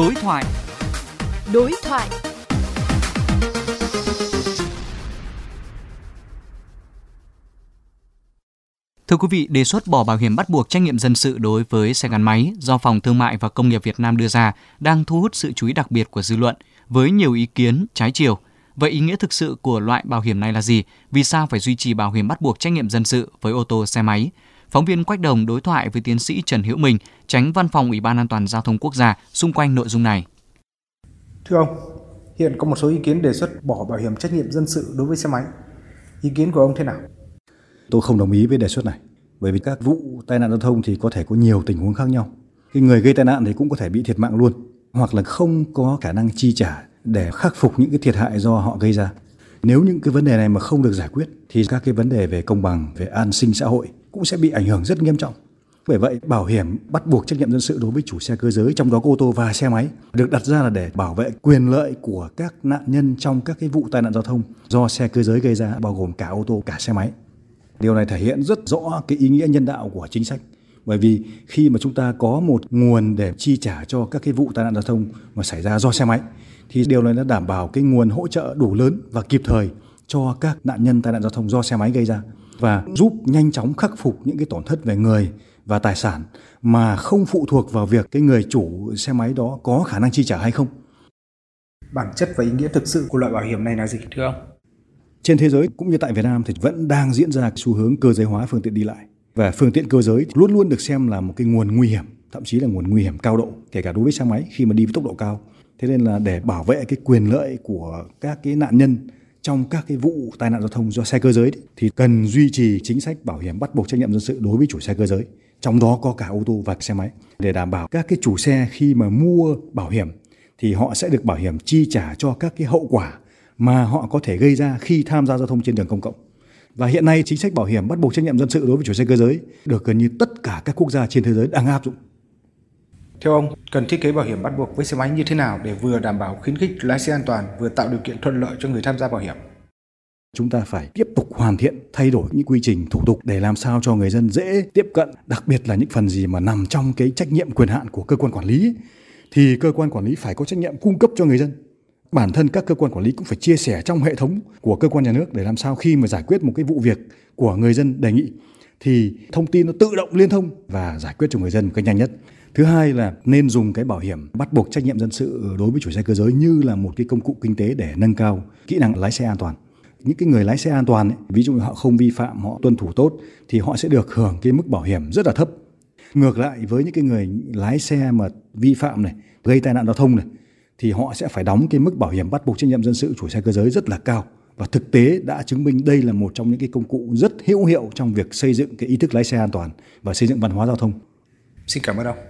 Đối thoại. Đối thoại. Thưa quý vị, đề xuất bỏ bảo hiểm bắt buộc trách nhiệm dân sự đối với xe gắn máy do Phòng Thương mại và Công nghiệp Việt Nam đưa ra đang thu hút sự chú ý đặc biệt của dư luận với nhiều ý kiến trái chiều. Vậy ý nghĩa thực sự của loại bảo hiểm này là gì? Vì sao phải duy trì bảo hiểm bắt buộc trách nhiệm dân sự với ô tô xe máy? Phóng viên Quách Đồng đối thoại với tiến sĩ Trần Hữu Minh, tránh văn phòng Ủy ban An toàn Giao thông Quốc gia xung quanh nội dung này. Thưa ông, hiện có một số ý kiến đề xuất bỏ bảo hiểm trách nhiệm dân sự đối với xe máy. Ý kiến của ông thế nào? Tôi không đồng ý với đề xuất này, bởi vì các vụ tai nạn giao thông thì có thể có nhiều tình huống khác nhau. Cái người gây tai nạn thì cũng có thể bị thiệt mạng luôn, hoặc là không có khả năng chi trả để khắc phục những cái thiệt hại do họ gây ra. Nếu những cái vấn đề này mà không được giải quyết thì các cái vấn đề về công bằng, về an sinh xã hội cũng sẽ bị ảnh hưởng rất nghiêm trọng. Bởi vậy, bảo hiểm bắt buộc trách nhiệm dân sự đối với chủ xe cơ giới, trong đó có ô tô và xe máy, được đặt ra là để bảo vệ quyền lợi của các nạn nhân trong các cái vụ tai nạn giao thông do xe cơ giới gây ra, bao gồm cả ô tô, cả xe máy. Điều này thể hiện rất rõ cái ý nghĩa nhân đạo của chính sách. Bởi vì khi mà chúng ta có một nguồn để chi trả cho các cái vụ tai nạn giao thông mà xảy ra do xe máy, thì điều này đã đảm bảo cái nguồn hỗ trợ đủ lớn và kịp thời cho các nạn nhân tai nạn giao thông do xe máy gây ra và giúp nhanh chóng khắc phục những cái tổn thất về người và tài sản mà không phụ thuộc vào việc cái người chủ xe máy đó có khả năng chi trả hay không. Bản chất và ý nghĩa thực sự của loại bảo hiểm này là gì thưa ông? Trên thế giới cũng như tại Việt Nam thì vẫn đang diễn ra xu hướng cơ giới hóa phương tiện đi lại. Và phương tiện cơ giới luôn luôn được xem là một cái nguồn nguy hiểm, thậm chí là nguồn nguy hiểm cao độ, kể cả đối với xe máy khi mà đi với tốc độ cao. Thế nên là để bảo vệ cái quyền lợi của các cái nạn nhân trong các cái vụ tai nạn giao thông do xe cơ giới thì cần duy trì chính sách bảo hiểm bắt buộc trách nhiệm dân sự đối với chủ xe cơ giới trong đó có cả ô tô và xe máy để đảm bảo các cái chủ xe khi mà mua bảo hiểm, thì họ sẽ được bảo hiểm chi trả cho các cái hậu quả mà họ có thể gây ra khi tham gia giao thông trên đường công cộng. Và hiện nay chính sách bảo hiểm bắt buộc trách nhiệm dân sự đối với chủ xe cơ giới được gần như tất cả các quốc gia trên thế giới đang áp dụng. Theo ông, cần thiết kế bảo hiểm bắt buộc với xe máy như thế nào để vừa đảm bảo khuyến khích lái xe an toàn, vừa tạo điều kiện thuận lợi cho người tham gia bảo hiểm? Chúng ta phải tiếp tục hoàn thiện, thay đổi những quy trình thủ tục để làm sao cho người dân dễ tiếp cận, đặc biệt là những phần gì mà nằm trong cái trách nhiệm quyền hạn của cơ quan quản lý thì cơ quan quản lý phải có trách nhiệm cung cấp cho người dân. Bản thân các cơ quan quản lý cũng phải chia sẻ trong hệ thống của cơ quan nhà nước để làm sao khi mà giải quyết một cái vụ việc của người dân đề nghị thì thông tin nó tự động liên thông và giải quyết cho người dân một cách nhanh nhất. Thứ hai là nên dùng cái bảo hiểm bắt buộc trách nhiệm dân sự đối với chủ xe cơ giới như là một cái công cụ kinh tế để nâng cao kỹ năng lái xe an toàn. Những cái người lái xe an toàn, ấy, ví dụ như họ không vi phạm, họ tuân thủ tốt thì họ sẽ được hưởng cái mức bảo hiểm rất là thấp. Ngược lại với những cái người lái xe mà vi phạm này, gây tai nạn giao thông này thì họ sẽ phải đóng cái mức bảo hiểm bắt buộc trách nhiệm dân sự chủ xe cơ giới rất là cao và thực tế đã chứng minh đây là một trong những cái công cụ rất hữu hiệu trong việc xây dựng cái ý thức lái xe an toàn và xây dựng văn hóa giao thông. Xin cảm ơn ông.